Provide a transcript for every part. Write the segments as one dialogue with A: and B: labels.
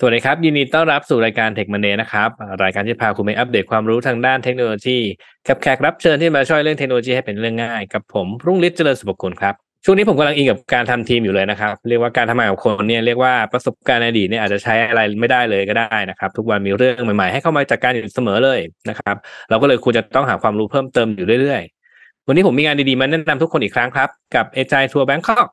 A: สวัสดีครับ ยินดีต้อนรับสู่รายการ Tech Monday นะครับ รายการที่พาคุณไปอัปเดตความรู้ทางด้านเทคโนโลยีกับแขกรับเชิญที่มาช่วยเรื่องเทคโนโลยีให้เป็นเรื่องง่าย กับผมรุ่งฤทธิ์เจริญสุภกุลครับ ช่วงนี้ผมกำลังอินกับการทำทีมอยู่เลยนะครับ เรียกว่าการทำงานกับคนเนี่ยเรียกว่าประสบการณ์อดีตเนี่ยอาจจะใช้อะไรไม่ได้เลยก็ได้นะครับ ทุกวันมีเรื่องใหม่ๆ ให้เข้ามาจัดการอยู่เสมอเลยนะครับ เราก็เลยควรจะต้องหาความรู้เพิ่มเติมอยู่เรื่อยๆ วันนี้ผมมีงานดีๆมาแนะนำทุกคนอีกครั้งครับกับเอจายทัวร์แบงคอก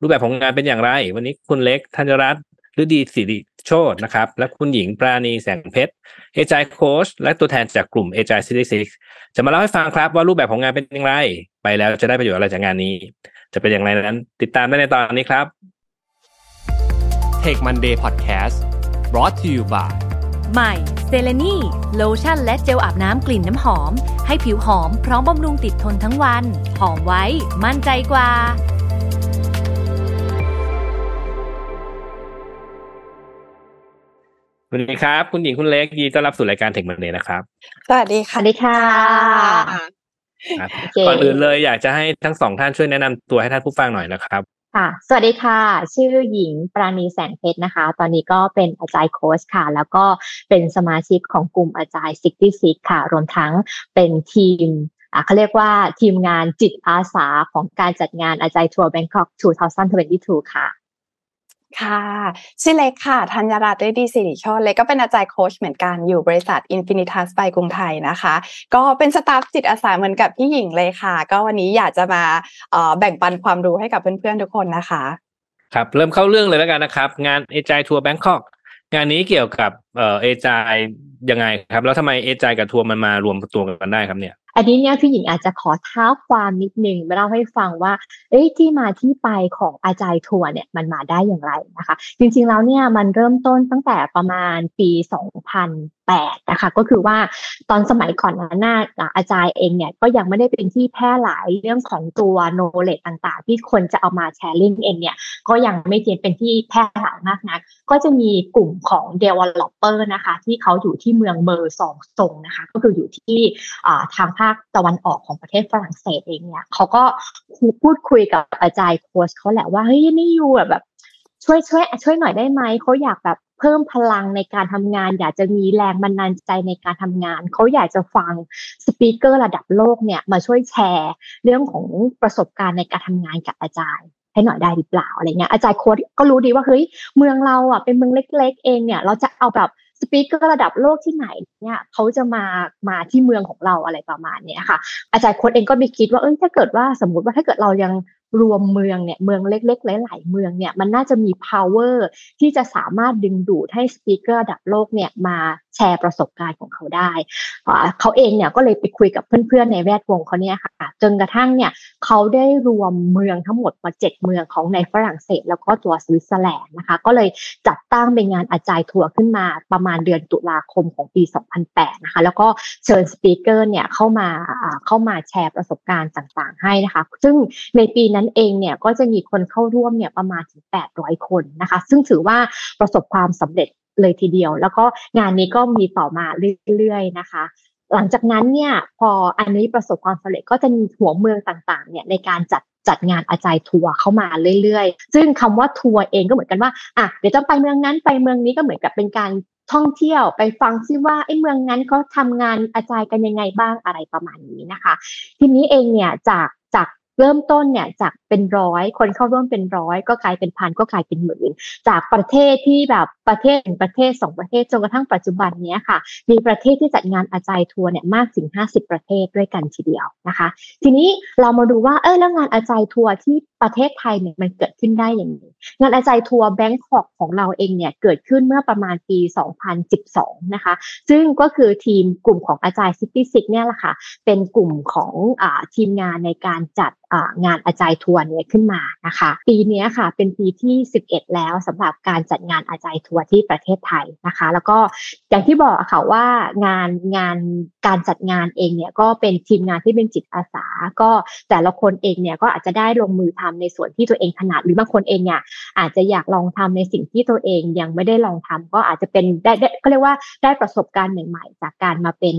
A: รูปแบบของงานเป็นอย่างไร วันนี้คุณเล็กธัญญรัตน์ ฤดีสิริโชตินะครับ และคุณหญิงปราณีแสงเพ็ชร Agile Coach และตัวแทนจากกลุ่ม Agile Sixty-Six จะมาเล่าให้ฟังครับว่ารูปแบบของงานเป็นอย่างไร ไปแล้วจะได้ประโยชน์อะไรจากงานนี้ จะเป็นอย่างไรนั้น ติดตามได้ในตอนนี้ครับ
B: Tech Monday Podcast brought to you by
C: ใหม่เซเลนีโลชั่นและเจลอาบน้ำกลิ่นน้ำหอม ให้ผิวหอมพร้อมบำรุงติดทนทั้งวัน หอมไว้ มั่นใจกว่า
A: สวัสดีครับ คุณหญิงคุณเล็กยินดีต้อนรับสู่รายการเทคมันเดย์นะครับ
D: สวัสดี
E: ส
D: ค่ะ
E: วัสดีค่ะ
A: ครับ
E: โอเค
A: ก่อนอื่นเลยอยากจะให้ทั้งสองท่านช่วยแนะนำตัวให้ท่านผู้ฟังหน่อยนะครับ
E: ค่ะ สวัสดีค่ะ ชื่อหญิงปราณีแสงเพชรนะคะ ตอนนี้ก็เป็นอาจารย์โค้ชค่ะ แล้วก็เป็นสมาชิกของกลุ่มอาจารย์66ค่ะ รวมทั้งเป็นทีมอะเขาเรียกว่าทีมงานจิตอาสาของการจัดงาน Agile Tour Bangkok 2022 ค่ะ
D: ค่ะชื่อเล็กค่ะธัญญรัตน์ฤดีสิริโชติเล็กก็เป็น Agile Coach เหมือนกันอยู่บริษัท Infinitas by กรุงไทยนะคะ ก็เป็น staff จิตอาสาเหมือนกับพี่หญิงเลยค่ะ ก็วันนี้อยากจะมาแบ่งปันความรู้ให้กับเพื่อนๆทุกคนนะคะ
A: ครับ เริ่มเข้าเรื่องเลยแล้วกันนะครับ งาน Agile Tour Bangkokงานนี้เกี่ยวกับเอจายยังไงครับ แล้วทำไมเอจายกับทัวร์มันมารวมตัวกันได้ครับเนี่ย
E: อันนี้เนี่ยพี่หญิงอาจจะขอเท้าความนิดนึงมาเล่าให้ฟังว่า เอ้ยที่มาที่ไปของอาจารย์ทัวร์เนี่ยมันมาได้อย่างไรนะคะ จริงๆแล้วเนี่ยมันเริ่มต้นตั้งแต่ประมาณปี 2000 2008นะคะก็คือว่าตอนสมัยก่อนนั้นอาจารย์เองเนี่ยก็ยังไม่ได้เป็นที่แพร่หลายเรื่องของตัวโนเลตต่างๆ ที่คนจะเอามาแชร์ลิงเองเนี่ยก็ยังไม่เป็นที่แพร่หลายมากนัก ก็จะมีกลุ่มของ developer นะคะที่เขาอยู่ที่เมืองเมอร์สองซงนะคะก็คืออยู่ที่ทางภาคตะวันออกของประเทศฝรั่งเศสเองเนี่ยเขาก็พูดคุยกับอาจารย์โค้ชเขาแหละว่าเฮ้ยไม่อยู่แบบช่วยช่วยช่วยหน่อยได้ไหมเขาอยากแบบ เพิ่มพลังในการทำงาน อยากจะมีแรงบันดาลใจในการทำงาน เขาอยากจะฟังสปีกเกอร์ระดับโลกเนี่ยมาช่วยแชร์เรื่องของประสบการณ์ในการทำงานกับอาจารย์ให้หน่อยได้หรือเปล่าอะไรเงี้ยอาจารย์โค้ดก็รู้ดีว่าเฮ้ยเมืองเราอะเป็นเมืองเล็ก ๆ เองเนี่ยเราจะเอาแบบสปีกเกอร์ระดับโลกที่ไหนเนี่ยเขาจะมามาที่เมืองของเราอะไรประมาณเนี้ยค่ะ อาจารย์โค้ดเองก็ม่คิดว่าเอ้ยถ้าเกิดว่าสมมติว่าถ้าเกิดเรายัง รวมเมืองเนี่ยเมืองเล็ก ๆ หลายๆเมืองเนี่ยมันน่าจะมี power ที่จะสามารถดึงดูดให้สปีกเกอร์ระดับโลกเนี่ยมา แชร์ประสบการณ์ของเขาได้เขาเองเนี่ยก็เลยไปคุยกับเพื่อนๆในแวดวงเขาเนี่ยค่ะจนกระทั่งเนี่ยเขาได้รวมเมืองทั้งหมดมาเจ็ดเมืองของในฝรั่งเศส แล้วก็ตัวสวิตเซอร์แลนด์นะคะ ก็เลยจัดตั้งเป็นงานอาจายทัวร์ขึ้นมาประมาณเดือนตุลาคมของปี 2008 นะคะ แล้วก็เชิญสปีกเกอร์เนี่ยเข้ามาเข้ามาแชร์ประสบการณ์ต่างๆ ให้นะคะ ซึ่งในปีนั้นเองเนี่ยก็จะมีคนเข้าร่วมเนี่ยประมาณถึง 800 คนนะคะ ซึ่งถือว่าประสบความสำเร็จ เลยทีเดียว แล้วก็งานนี้ก็มีต่อมาเรื่อยๆนะคะ หลังจากนั้นเนี่ยพออันนี้ประสบความสำเร็จก็จะมีหัวเมืองต่างๆเนี่ยในการจัดจัดงานอาจารย์ทัวร์เข้ามาเรื่อยๆ ซึ่งคำว่าทัวร์เองก็เหมือนกันว่าอะเดี๋ยวต้องไปเมืองนั้นไปเมืองนี้ก็เหมือนกับเป็นการท่องเที่ยวไปฟังซิว่าไอ้เมืองนั้นเขาทำงานอาจารย์กันยังไงบ้างอะไรประมาณนี้นะคะ ทีนี้เองเนี่ยจากจาก เริ่มต้นเนี่ยจากเป็นร้อยคนเข้าร่วมเป็นร้อยก็กลายเป็นพันก็กลายเป็นหมื่นจากประเทศที่แบบประเทศหนึ่งประเทศสองประเทศจนกระทั่งปัจจุบันนี้ค่ะ มีประเทศที่จัดงาน Agile Tour เนี่ยมากถึง 50 ประเทศด้วยกันทีเดียวนะคะ ทีนี้เรามาดูว่าเออแล้วงาน Agile Tour ที่ประเทศไทยเนี่ยมันเกิดขึ้นได้อย่างไงงาน Agile Tour Bangkok ของเราเองเนี่ยเกิดขึ้นเมื่อประมาณปี 2012 นะคะ ซึ่งก็คือทีมกลุ่มของ Agile Sixty-Six เนี่ยแหละค่ะ เป็นกลุ่มของอทีมงานในการจัดงานอาจารย์ทัวร์เนี่ยขึ้นมานะคะ ปีนี้ค่ะเป็นปีที่ 11 แล้วสำหรับการจัดงานอาจารย์ทัวร์ที่ประเทศไทยนะคะ แล้วก็อย่างที่บอกค่ะว่างานงานการจัดงานเองเนี่ยก็เป็นทีมงานที่เป็นจิตอาสา ก็แต่ละคนเองเนี่ยก็อาจจะได้ลงมือทำในส่วนที่ตัวเองถนัดหรือบางคนเองเนี่ยอาจจะอยากลองทำในสิ่งที่ตัวเองยังไม่ได้ลองทำก็อาจจะเป็นได้ก็เรียกว่าได้ประสบการณ์ใหม่ ๆ จากการมาเป็น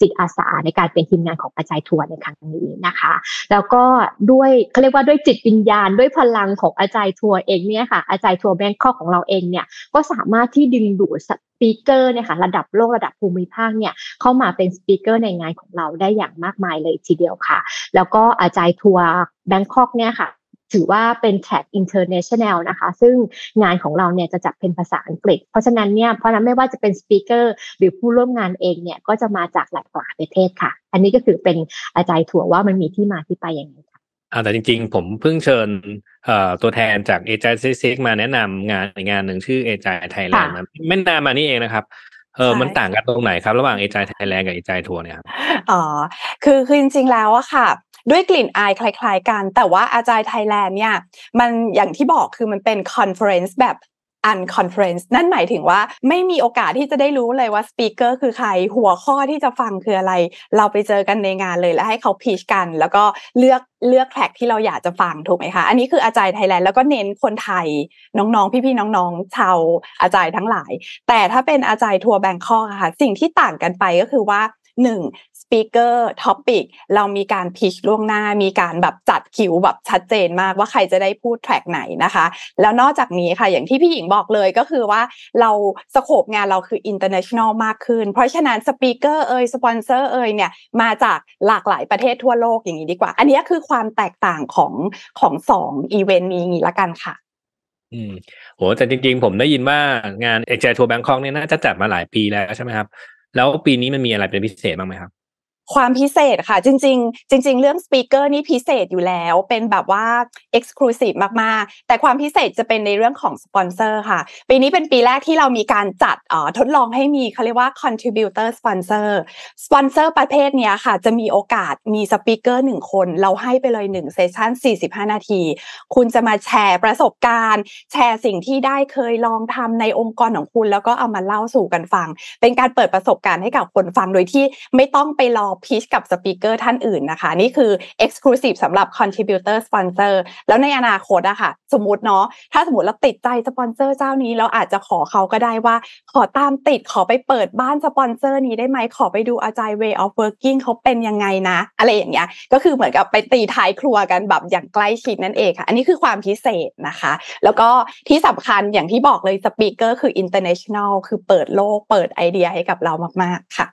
E: จิตอาสาในการเป็นทีมงานของ Agile Tour ในครั้งนี้นะคะ แล้วก็ด้วยเขาเรียกว่าด้วยจิตวิญญาณด้วยพลังของ Agile Tour เองเนี่ยค่ะ Agile Tour Bangkok ของเราเองเนี่ยก็สามารถที่ดึงดูด speaker เนี่ยค่ะระดับโลกระดับภูมิภาคเนี่ยเข้ามาเป็น speaker ในงานของเราได้อย่างมากมายเลยทีเดียวค่ะ แล้วก็ Agile Tour Bangkok เนี่ยค่ะถือว่าเป็น track international นะคะ ซึ่งงานของเราเนี่ยจะจัดเป็นภาษาอังกฤษ เพราะฉะนั้นเนี่ยเพราะนั้นไม่ว่าจะเป็น speakerหรือผู้ร่วมงานเองเนี่ยก็จะมาจากหลากหลายประเทศค่ะ อันนี้ก็คือเป็น Agile Tour ว่ามันมีที่มาที่ไปอย่างไรค่ะ
A: อ่าแต่จริงๆ ผมเพิ่งเชิญเอ่อตัวแทนจากเอจายซิกมาแนะนำงานงานหนึ่งชื่อ Agile Thailand ไม่นานมานี่เองนะครับเออมันต่างกันตรงไหนครับ ระหว่าง Agile Thailand กับ Agile Tour เนี่ยครับ
D: อ๋อคือคือจริงๆแล้วอะค่ะด้วยกลิ่นอายคล้าย ๆ กัน แต่ว่า Agile Thailand เนี่ยมันอย่างที่บอกคือมันเป็น conference แบบ unconference นั่นหมายถึงว่าไม่มีโอกาสที่จะได้รู้เลยว่า speaker คือใคร หัวข้อที่จะฟังคืออะไร เราไปเจอกันในงานเลยแล้วให้เขา pitch กัน แล้วก็เลือกเลือก track ที่เราอยากจะฟังถูกไหมคะ อันนี้คือ Agile Thailand แล้วก็เน้นคนไทยน้องๆ พี่ๆ น้องๆ ชาว Agile ทั้งหลาย แต่ถ้าเป็น Agile Tour Bangkok ค่ะ สิ่งที่ต่างกันไปก็คือว่าหนึ่ง speaker topic เรามีการ pitch ล่วงหน้า มีการแบบจัดคิวแบบชัดเจนมากว่าใครจะได้พูด track ไหนนะคะ แล้วนอกจากนี้ค่ะอย่างที่พี่หญิงบอกเลยก็คือว่าเรา scope งานเราคือ international มากขึ้น เพราะฉะนั้น speaker เอ่ยสปอนเซอร์เอ่ยเนี่ยมาจากหลากหลายประเทศทั่วโลกอย่างนี้ดีกว่า อันนี้คือความแตกต่างของของสองอีเวนต์นี้ละกันค่ะ
A: อืมโหแต่จริงๆ ผมได้ยินว่างาน Agile Tour Bangkok เนี่ยน่าจะจัดมาหลายปีแล้วใช่ไหมครับ แล้วปีนี้มันมีอะไรเป็นพิเศษบ้างไหมครับ
D: ความพิเศษค่ะ จริง ๆ จริง ๆ เรื่อง speaker นี่พิเศษอยู่แล้ว เป็นแบบว่าexclusive มาก ๆ แต่ความพิเศษจะเป็นในเรื่องของสปอนเซอร์ค่ะ ปีนี้เป็นปีแรกที่เรามีการจัดทดลองให้มีเขาเรียกว่า contributor sponsor สปอนเซอร์ประเภทนี้ค่ะ จะมีโอกาสมี speaker หนึ่งคน เราให้ไปเลยหนึ่ง session 45 นาที คุณจะมาแชร์ประสบการณ์ แชร์สิ่งที่ได้เคยลองทำในองค์กรของคุณ แล้วก็เอามาเล่าสู่กันฟัง เป็นการเปิดประสบการณ์ให้กับคนฟังโดยที่ไม่ต้องไปรอ pitch กับ speaker ท่านอื่นนะคะ นี่คือ Exclusive สำหรับ Contributor Sponsor แล้วในอนาคตอะค่ะ สมมติเนาะถ้าสมมติเราติดใจสปอนเซอร์เจ้านี้ เราอาจจะขอเขาก็ได้ว่า ขอตามติดขอไปเปิดบ้านสปอนเซอร์นี้ได้ไหมขอไปดู Agile way of working เขาเป็นยังไงนะ อะไรอย่างเงี้ยก็คือเหมือนกับไปตีท้ายครัวกันแบบอย่างใกล้ชิดนั่นเองค่ะ อันนี้คือความพิเศษนะคะ แล้วก็ที่สำคัญอย่างที่บอกเลย speaker คือ international คือเปิดโลกเปิดไอเดียให้กับเรามาก ๆ ค่ะ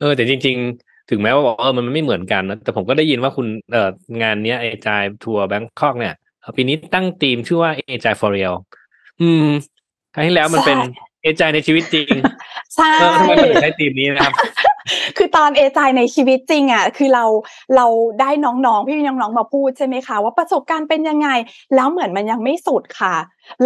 A: เออแต่จริง ถึงแม้ว่าบอกเออมันไม่เหมือนกันนะแต่ผมก็ได้ยินว่าคุณเอ่องานเนี้ย Agile Tour Bangkok เนี่ยปีนี้ตั้งธีมชื่อว่า Agile for real อืมครั้งที่แล้วมันเป็น Agile ในชีวิตจริง
D: ใช่
A: ทำไมถึงใช้ธีมนี้นะครับ
D: คือตอน Agile ในชีวิตจริงอะคือเราเราได้น้องๆ พี่น้องๆมาพูดใช่ไหมคะ ว่าประสบการณ์เป็นยังไง แล้วเหมือนมันยังไม่สุดค่ะ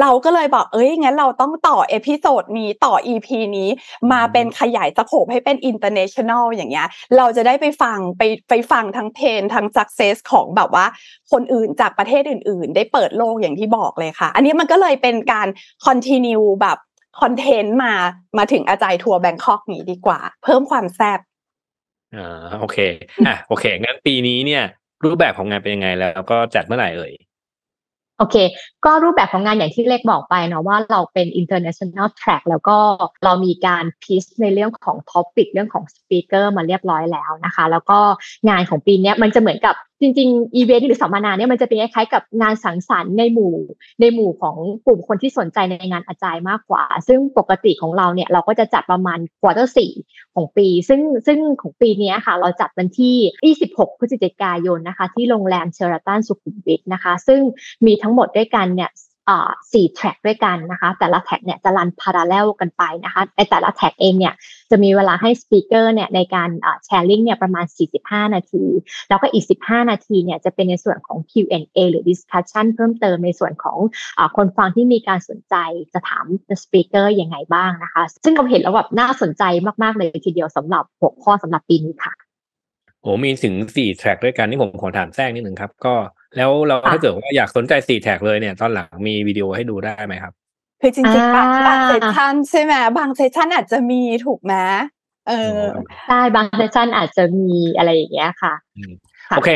D: เราก็เลยบอกเอ้ยงั้นเราต้องต่อ episode นี้ต่อ EP นี้มาเป็นขยาย scope ให้เป็น international อย่างเงี้ย เราจะได้ไปฟังไปไปฟังทั้ง pain ทั้ง success ของแบบว่า คนอื่นจากประเทศอื่น ๆ ได้เปิดโลกอย่างที่บอกเลยค่ะ อันนี้มันก็เลยเป็นการ continue แบบ content มามาถึง Agile Tour Bangkok นี้ดีกว่า เพิ่มความแซ่บ
A: อ่าโอเคอะโอเค งั้นปีนี้เนี่ย รูปแบบของงานเป็นยังไงแล้วก็จัดเมื่อไหร่เอ่ย
E: โอเค ก็รูปแบบของงานอย่างที่เล็กบอกไปเนาะว่าเราเป็น international track แล้วก็เรามีการ pitch ในเรื่องของ topic เรื่องของ speaker มาเรียบร้อยแล้วนะคะ แล้วก็งานของปีนี้มันจะเหมือนกับจริงๆอีเวนต์หรือสัมมนาเนี่ยมันจะเป็นคล้ายๆกับงานสังสรรค์ในหมู่ ในหมู่ของกลุ่มคนที่สนใจในงาน Agile มากกว่า ซึ่งปกติของเราเนี่ยเราก็จะจัดประมาณ quarter สี่ของปี ซึ่งซึ่งของปีนี้ค่ะ เราจัดวันที่ 26 พฤศจิกายนนะคะ ที่โรงแรมเชอราตันสุขุมวิทนะคะ ซึ่งมีทั้งหมดด้วยกันเนี่ย สี่ track ด้วยกันนะคะ แต่ละ track เนี่ยจะ run parallel กันไปนะคะในแต่ละ track เองเนี่ยจะมีเวลาให้ speaker เนี่ยในการ sharing เนี่ยประมาณ 45 นาที แล้วก็อีก 15 นาทีเนี่ยจะเป็นในส่วนของ Q&A หรือ discussion เพิ่มเติมในส่วนของคนฟังที่มีการสนใจจะถาม speaker ยังไงบ้างนะคะ ซึ่งเราเห็นแล้วแบบน่าสนใจมาก ๆ เลยทีเดียวสำหรับหัวข้อสำหรับปีนี้ค่ะ
A: โอ้มีถึงสี่ track ด้วยกันนี่ผมขอถามแทรกนิดหนึ่งครับ ก็ แล้วเราถ้าเกิดว่าอยากสนใจสี่ track เลยเนี่ย ตอนหลังมีวิดีโอให้ดูได้ไหมครับ
D: คือจริงๆบางบาง session ใช่ไหมบาง session อาจจะมีถูกไหมเออ
E: ใช่บาง session อาจจะมีอะไรอย่างเงี้ยค่ะ
A: โอเค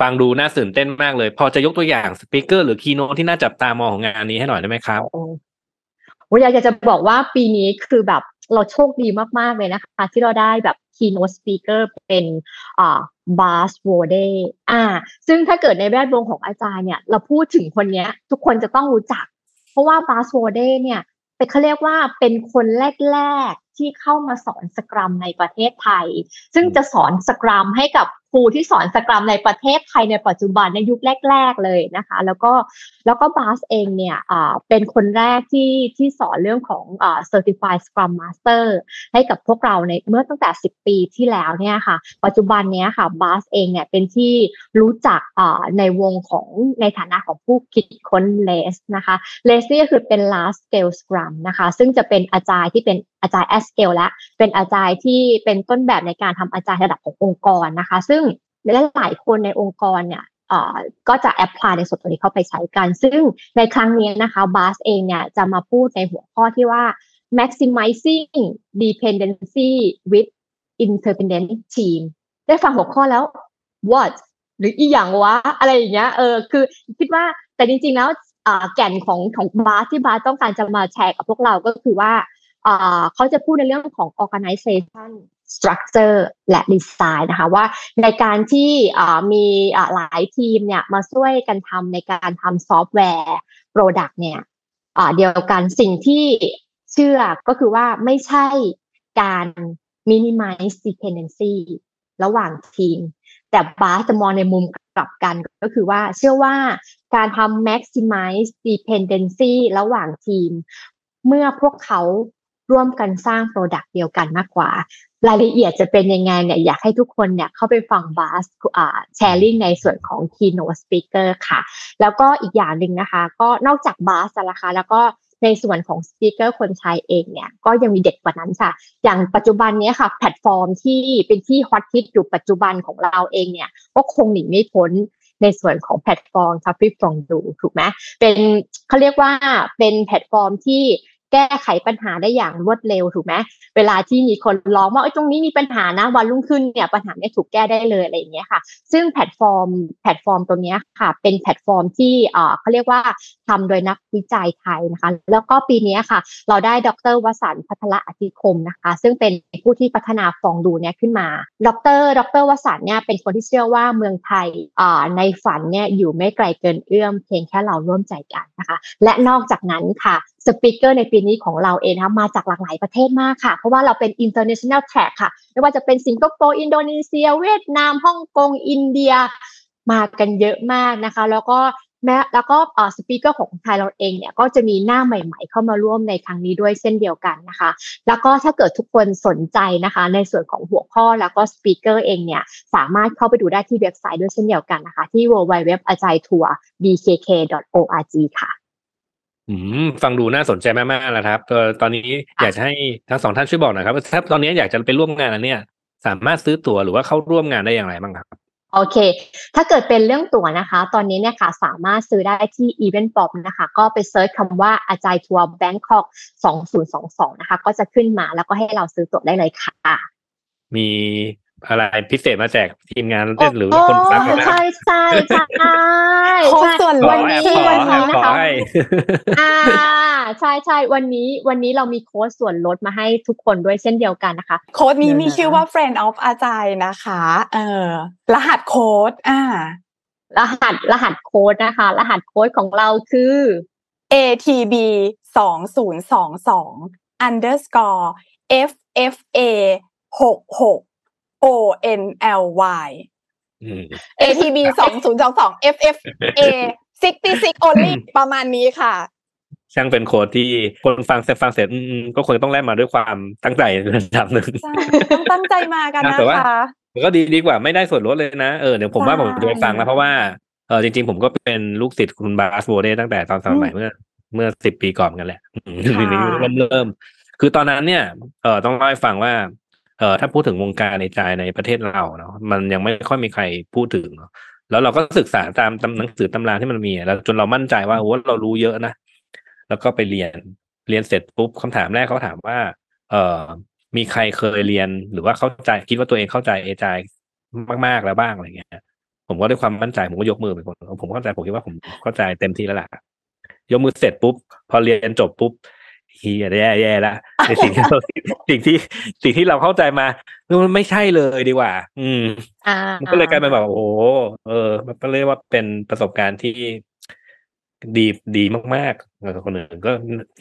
A: ฟังดูน่าตื่นเต้นมากเลย พอจะยกตัวอย่าง speaker หรือ keynote ที่น่าจับตามองของงานนี้ให้หน่อยได้ไหมครับ
E: โอ้ยอยากจะบอกว่าปีนี้คือแบบ เราโชคดีมากๆเลยนะคะ ที่เราได้แบบ keynote speaker เป็นอ่าบาสโวเดอ่า ซึ่งถ้าเกิดในแวดวงของอาจารย์เนี่ย เราพูดถึงคนนี้ทุกคนจะต้องรู้จัก เพราะว่าบาสโวเดเนี่ยเป็นเขาเรียกว่าเป็นคนแรก ๆ ที่เข้ามาสอนสกรัมในประเทศไทย ซึ่งจะสอนสกรัมให้กับ ครูที่สอนสกรัมในประเทศไทยในปัจจุบันในยุคแรก ๆเลยนะคะ แล้วก็แล้วก็บาสเองเนี่ยอ่าเป็นคนแรกที่ที่สอนเรื่องของ certified scrum master ให้กับพวกเราในเมื่อตั้งแต่ 10 ปีที่แล้วเนี่ยค่ะ ปัจจุบันเนี้ยค่ะบาสเองเนี่ยเป็นที่รู้จักอ่าในวงของในฐานะของผู้คิดค้นเลสนะคะเลสนี่ก็คือเป็น last scale scrum นะคะ ซึ่งจะเป็นอาจารย์ที่เป็น อาจารย์ at scale และเป็นอาจารย์ที่เป็นต้นแบบในการทำอาจารย์ระดับขององค์กรนะคะ ซึ่งหลายคนในองค์กรเนี่ยก็จะแอพพลายในส่วนตรงนี้เข้าไปใช้กัน ซึ่งในครั้งนี้นะคะบาสเองเนี่ยจะมาพูดในหัวข้อที่ว่า maximizing dependency with interdependent team ได้ฟังหัวข้อแล้ว what หรืออีอย่างวะ อะไรอย่างเงี้ย เออ คือคิดว่าแต่จริงๆแล้วแก่นของของบาสที่บาสต้องการจะมาแชร์กับพวกเราก็คือว่า เขาจะพูดในเรื่องของ organization structure และ design นะคะว่าในการที่มีหลายทีมเนี่ยมาช่วยกันทำในการทำซอฟต์แวร์ product เนี่ยเดียวกันสิ่งที่เชื่อก็คือว่าไม่ใช่การ minimize dependency ระหว่างทีม แต่ Bas จะมองในมุมกลับกันก็คือว่าเชื่อว่าการทำ maximize dependency ระหว่างทีม เมื่อพวกเขา ร่วมกันสร้าง product เดียวกันมากกว่ารายละเอียดจะเป็นยังไงเนี่ยอยากให้ทุกคนเนี่ยเข้าไปฟัง Bas sharing ในส่วนของ keynote speaker ค่ะ แล้วก็อีกอย่างหนึ่งนะคะ ก็นอกจาก Bas แล้วคะแล้วก็ในส่วนของ speaker คนไทยเองเนี่ยก็ยังมีเด็ดกว่านั้นค่ะ อย่างปัจจุบันนี้ค่ะ แพลตฟอร์มที่เป็นที่ฮอตฮิตอยู่ปัจจุบันของเราเองเนี่ยก็คงหนีไม่พ้นในส่วนของแพลตฟอร์ม Traffy Fondue ถูกไหมเป็นเขาเรียกว่าเป็นแพลตฟอร์มที่ แก้ไขปัญหาได้อย่างรวดเร็วถูกไหมเวลาที่มีคนร้องว่าไอ้ตรงนี้มีปัญหานะวันรุ่งขึ้นเนี่ยปัญหาเนี่ยถูกแก้ได้เลยอะไรอย่างเงี้ยค่ะ ซึ่งแพลตฟอร์มแพลตฟอร์มตัวนี้ค่ะ เป็นแพลตฟอร์มที่เอ่อเขาเรียกว่าทำโดยนักวิจัยไทยนะคะ แล้วก็ปีนี้ค่ะ เราได้ดรวสันต์ภัทรอธิคมนะคะ ซึ่งเป็นผู้ที่พัฒนาฟองดูเนี่ยขึ้นมา ดร ดรวสันต์เนี่ยเป็นคนที่เชื่อว่าเมืองไทยอ่าในฝันเนี่ยอยู่ไม่ไกลเกินเอื้อมเพียงแค่เราร่วมใจกันนะคะ และนอกจากนั้นค่ะ speaker ในปีนี้ของเราเองนะมาจากหลากหลายประเทศมากค่ะ เพราะว่าเราเป็น international track ค่ะ ไม่ว่าจะเป็นสิงคโปร์ อินโดนีเซีย เวียดนาม ฮ่องกง อินเดีย มากันเยอะมากนะคะ แล้วก็แม้แล้วก็ speaker ของไทยเราเองเนี่ยก็จะมีหน้าใหม่ๆ เข้ามาร่วมในครั้งนี้ด้วยเช่นเดียวกันนะคะ แล้วก็ถ้าเกิดทุกคนสนใจนะคะ ในส่วนของหัวข้อแล้วก็ speaker เองเนี่ยสามารถเข้าไปดูได้ที่เว็บไซต์ด้วยเช่นเดียวกันนะคะ ที่ www Agile Tour bkk.org ค่ะ
A: ฟังดูน่าสนใจมากๆแล้วครับตอนนี้อยากจะให้ทั้งสองท่านช่วยบอกหน่อยครับถ้าตอนนี้อยากจะไปร่วมงานอันเนี้ยสามารถซื้อตั๋วหรือว่าเข้าร่วมงานได้อย่างไรบ้างครับ
E: โอเค ถ้าเกิดเป็นเรื่องตั๋วนะคะ ตอนนี้เนี่ยค่ะสามารถซื้อได้ที่ Event Pop นะคะ ก็ไป search คำว่า Agile Tour Bangkok 2022 นะคะ ก็จะขึ้นมาแล้วก็ให้เราซื้อตั๋วได้เลยค่ะ
A: มี อะไรพิเศษมาแจกทีมงานเต้นหรือคนฟังนะ
E: ใช่ใช่ใช่
D: โค้ดส่วนล
E: วั
D: ด
E: นนี้
A: ขอ
E: วัน
A: ขอ
E: นี้นะ
A: ขอ
E: คะ
A: ให้
E: อ่าใช่ใช่วันนี้วันนี้เรามีโค้ดส่วนลดมาให้ทุกคนด้วยเช่นเดียวกันนะคะ
D: โค้ดนี้มี
E: เดี๋ยวนะ
D: ชื่อว่า friend of อาจารย์นะคะ เออ รหัสโค้ดอ่า
E: รหัสรหัสโค้ดนะคะ รหัสโค้ดของเราคือ
D: ATB สองศูนย์สองสอง underscore FFA หกหก ONLY
A: อืม
D: ATB สองศูนย์สองสอง FFA sixty six only ประมาณนี้ค่ะ
A: ช่างเป็นโค้ดที่คนฟังเสร็จฟังเสร็จอืมก็ควรต้องแลกมาด้วยความตั้งใจระดับหนึ่ง
D: ใช่ต้องตั้งใจมากันนะ
A: แต่ว่า
D: คะ
A: มันก็ดีดีกว่าไม่ได้ส่วนลดเลยนะเออเดี๋ยวผมว่า
D: ใช่
A: ผมจะไปฟังแล้วเพราะว่าเออจริงๆ ผมก็เป็นลูกศิษย์คุณบาสโบเดตั้งแต่ตอนสมัยเมื่อ เมื่อสิบปีก่อนกันแหละอืม
D: ค่ะ
A: ทีนี้เริ่มเริ่มคือตอนนั้นเนี่ยเออต้องเล่าให้ฟังว่า เออถ้าพูดถึงวงการในใจในประเทศเราเนาะมันยังไม่ค่อยมีใครพูดถึงเนาะแล้วเราก็ศึกษาตามตำหนังสือตำราที่มันมีแล้วจนเรามั่นใจว่าโอ้เรารู้เยอะนะแล้วก็ไปเรียนเรียนเสร็จปุ๊บคำถามแรกเขาถามว่า เออมีใครเคยเรียนหรือว่าเข้าใจคิดว่าตัวเองเข้าใจเอจายมากๆแล้วบ้างอะไรเงี้ยผมก็ด้วยความมั่นใจผมก็ยกมือเป็นคนผมเข้าใจผมคิดว่าผมเข้าใจเต็มที่แล้วล่ะยกมือเสร็จปุ๊บพอเรียนจบปุ๊บ เฮียแย่แย่ละในสิ่งที่เราสิ่งที่สิ่งที่เราเข้าใจมามันไม่ใช่เลยดีกว่า อืม
E: อ่า
A: มันก็เลยกลายเป็นแบบโอ้โหเออ มันก็เรียกว่าเป็นประสบการณ์ที่ดีดีมากๆคนอื่นก็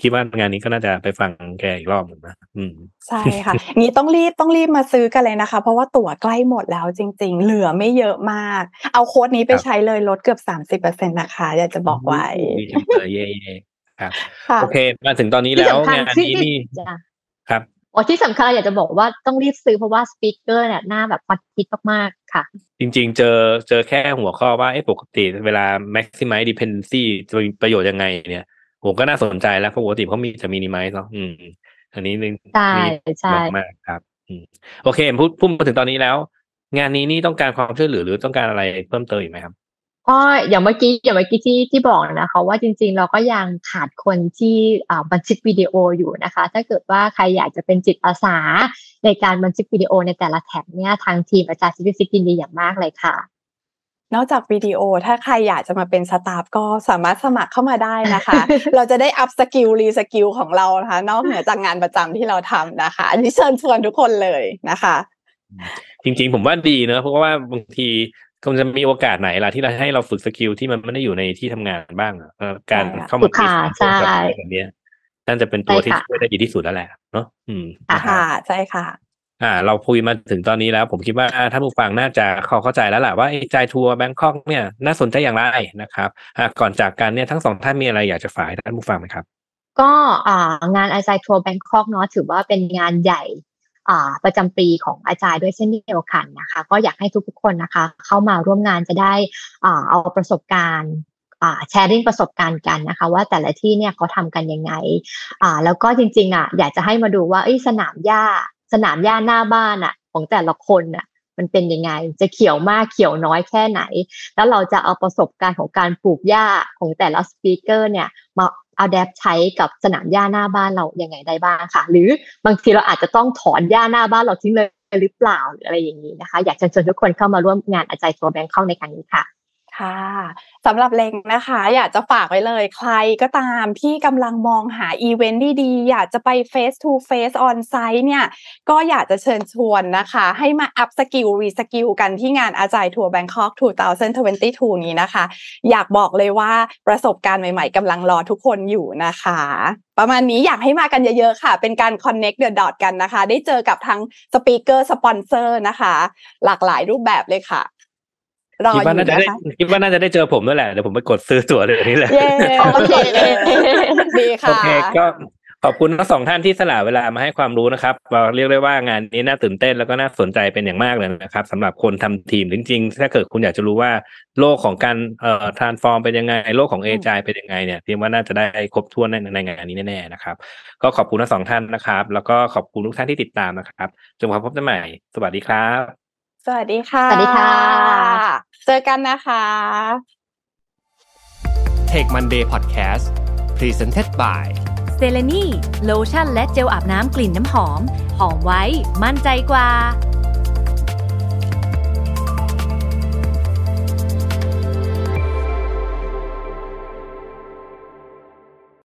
A: คิดว่างานนี้ก็น่าจะไปฟังแกอีกรอบหนึ่งนะอืม
D: ใช่ค่ะงี้ต้องรีบต้องรีบมาซื้อกันเลยนะคะ เพราะว่าตั๋วใกล้หมดแล้วจริง ๆ เหลือไม่เยอะมาก เอาโค้ดนี้ไป
A: ครับ
D: ใช้เลยลดเกือบสามสิบเปอร์เซ็นต์นะคะอยากจะบอกไว้
A: ดีจังเลยเย่ๆ ครับ
D: ค่ะ
A: โอเค มาถึงตอนนี้
E: ที่
A: แล้ว
E: สำคัญ
A: งาน
E: ที่
A: นี้นี่
E: จ้ะ
A: ครับ
E: อ๋อที่สำคัญเราอยากจะบอกว่าต้องรีบซื้อเพราะว่าสปีกเกอร์เนี่ยหน้าแบบฮอตฮิตมากๆค่ะ
A: จริง ๆ เจอเจอแค่หัวข้อว่าไอ้ปกติเวลา maximize dependency จะมีประโยชน์ยังไงเนี่ย ผมก็น่าสนใจแล้วเพราะปกติเขามีจะ minimize เนาะอืม อันนี้นึง
E: ใช่
A: นี่
E: ใช่
A: มากๆครับอืมโอเคพูดพูดมาถึงตอนนี้แล้ว งานนี้นี่ต้องการความช่วยเหลือหรือต้องการอะไรเพิ่มเติมอีกไหมครับ
E: ก็อย่างเมื่อกี้อย่างเมื่อกี้ที่ที่บอกนะคะว่าจริงๆ เราก็ยังขาดคนที่อ่าบันทึกวิดีโออยู่นะคะ ถ้าเกิดว่าใครอยากจะเป็นจิตอาสาในการบันทึกวิดีโอในแต่ละ track เนี่ยทางทีมอาจารย์ซิฟิสิกยินดีอย่างมากเลยค่ะ
D: นอกจากวิดีโอถ้าใครอยากจะมาเป็น staff ก็สามารถสมัครเข้ามาได้นะคะ เราจะได้ upskill reskill ของเรานะคะ นอกเหนือจากงานประจำที่เราทำนะคะอันนี้เชิญชวนทุกคนเลยนะคะ
A: จริงๆผมว่าดีเนอะเพราะว่าบางที มันจะมีโอกาสไหนล่ะที่เราให้เราฝึก skill ที่มันไม่ได้อยู่ในที่ทำงานบ้างอะเออการ
D: ใช่ค่ะ
A: เข้ามา
E: ค่ะใช่
A: แบบนี้นั่นจะเป็นตัว
E: ใช่
A: ที่
E: ค่ะ
A: ช่วยได้ดีที่สุดแล้วแหละเนาะอืม
E: ค่ะ
A: นะครับ
D: ค่ะใช่ค่ะ
A: อ่า เราคุยมาถึงตอนนี้แล้ว ผมคิดว่าท่านผู้ฟังน่าจะเข้าเข้าใจแล้วแหละว่า Agile Tour Bangkok เนี่ยน่าสนใจอย่างไรนะครับอ่าก่อนจากกันเนี่ยทั้งสองท่านมีอะไรอยากจะฝากให้ท่านผู้ฟังไหมครับ
E: ก็อ่างานอาจารย์ทัวร์แบงคอกเนาะถือว่าเป็นงานใหญ่อ่า ประจำปีของอาจารย์ด้วยเช่นเดียวกันนะคะ ก็อยากให้ทุกๆคนนะคะ เข้ามาร่วมงานจะได้เอาประสบการณ์แชร์ริ่งประสบการณ์กันนะคะ ว่าแต่ละที่เนี่ยเขาทำกันยังไงอ่าแล้วก็จริงๆอะอยากจะให้มาดูว่าสนามหญ้า สนามหญ้าหน้าบ้านอะ ของแต่ละคนอะมันเป็นยังไง จะเขียวมากเขียวน้อยแค่ไหน แล้วเราจะเอาประสบการณ์ของการปลูกหญ้าของแต่ละ speaker เนี่ยมา adapt ใช้กับสนามหญ้าหน้าบ้านเรายังไงได้บ้างค่ะ หรือบางทีเราอาจจะต้องถอนหญ้าหน้าบ้านเราทิ้งเลยหรือเปล่าหรืออะไรอย่างนี้นะคะ อยากเชิญชวนทุกคนเข้ามาร่วมงาน Agile Tour Bangkok ในครั้งนี้ค่ะ
D: ค่ะสำหรับเล็งนะคะ อยากจะฝากไว้เลย ใครก็ตามที่กำลังมองหาอีเวนต์ดีๆ อยากจะไป face to face on site เนี่ย ก็อยากจะเชิญชวนนะคะ ให้มา upskill reskill กันที่งาน Agile Tour Bangkok 2022 นี้นะคะ อยากบอกเลยว่าประสบการณ์ใหม่ๆกำลังรอทุกคนอยู่นะคะ ประมาณนี้อยากให้มากันเยอะๆค่ะ เป็นการ connect the dot กันนะคะ ได้เจอกับทั้ง speaker สปอนเซอร์นะคะ หลากหลายรูปแบบเลยค่ะ รออ
A: คิดว่า
D: ยู่
A: น่าจะ
D: นะ
A: ได้
D: คะ
A: คิดว่าน่าจะได้เจอผมด้วยแหละเดี๋ยวผมไปกดซื้อตั๋วเลยนี่แหละ
D: เย้
E: โอเค
D: ดี
A: โอ
D: ค่ะ
A: เคก็ขอบคุณทั้งสองท่านที่สละเวลามาให้ความรู้นะครับเราเรียกได้ว่างานนี้น่าตื่นเต้นแล้วก็น่าสนใจเป็นอย่างมากเลยนะครับสำหรับคนทำทีมจริงๆ ถ้าเกิดคุณอยากจะรู้ว่าโลกของการเอ่อ transform เป็นยังไง โลกของ AI เป็นยังไงเนี่ยพี่ว่าน่าจะได้ครบถ้วนในในงานนี้แน่ๆนะครับ ก็ขอบคุณทั้งสองท่านนะครับ แล้วก็ขอบคุณทุกท่านที่ติดตามนะครับจนกว่าพบกันใหม่ สวัสดีครับ
D: สวัสดีค่ะ
E: สวัสดีค่ะ
D: เจอกันนะคะ
B: Tech Monday Podcast Presented by
C: เซเลนีโลชั่นและเจลอาบน้ำกลิ่นน้ำหอม หอมไว้ มั่นใจกว่า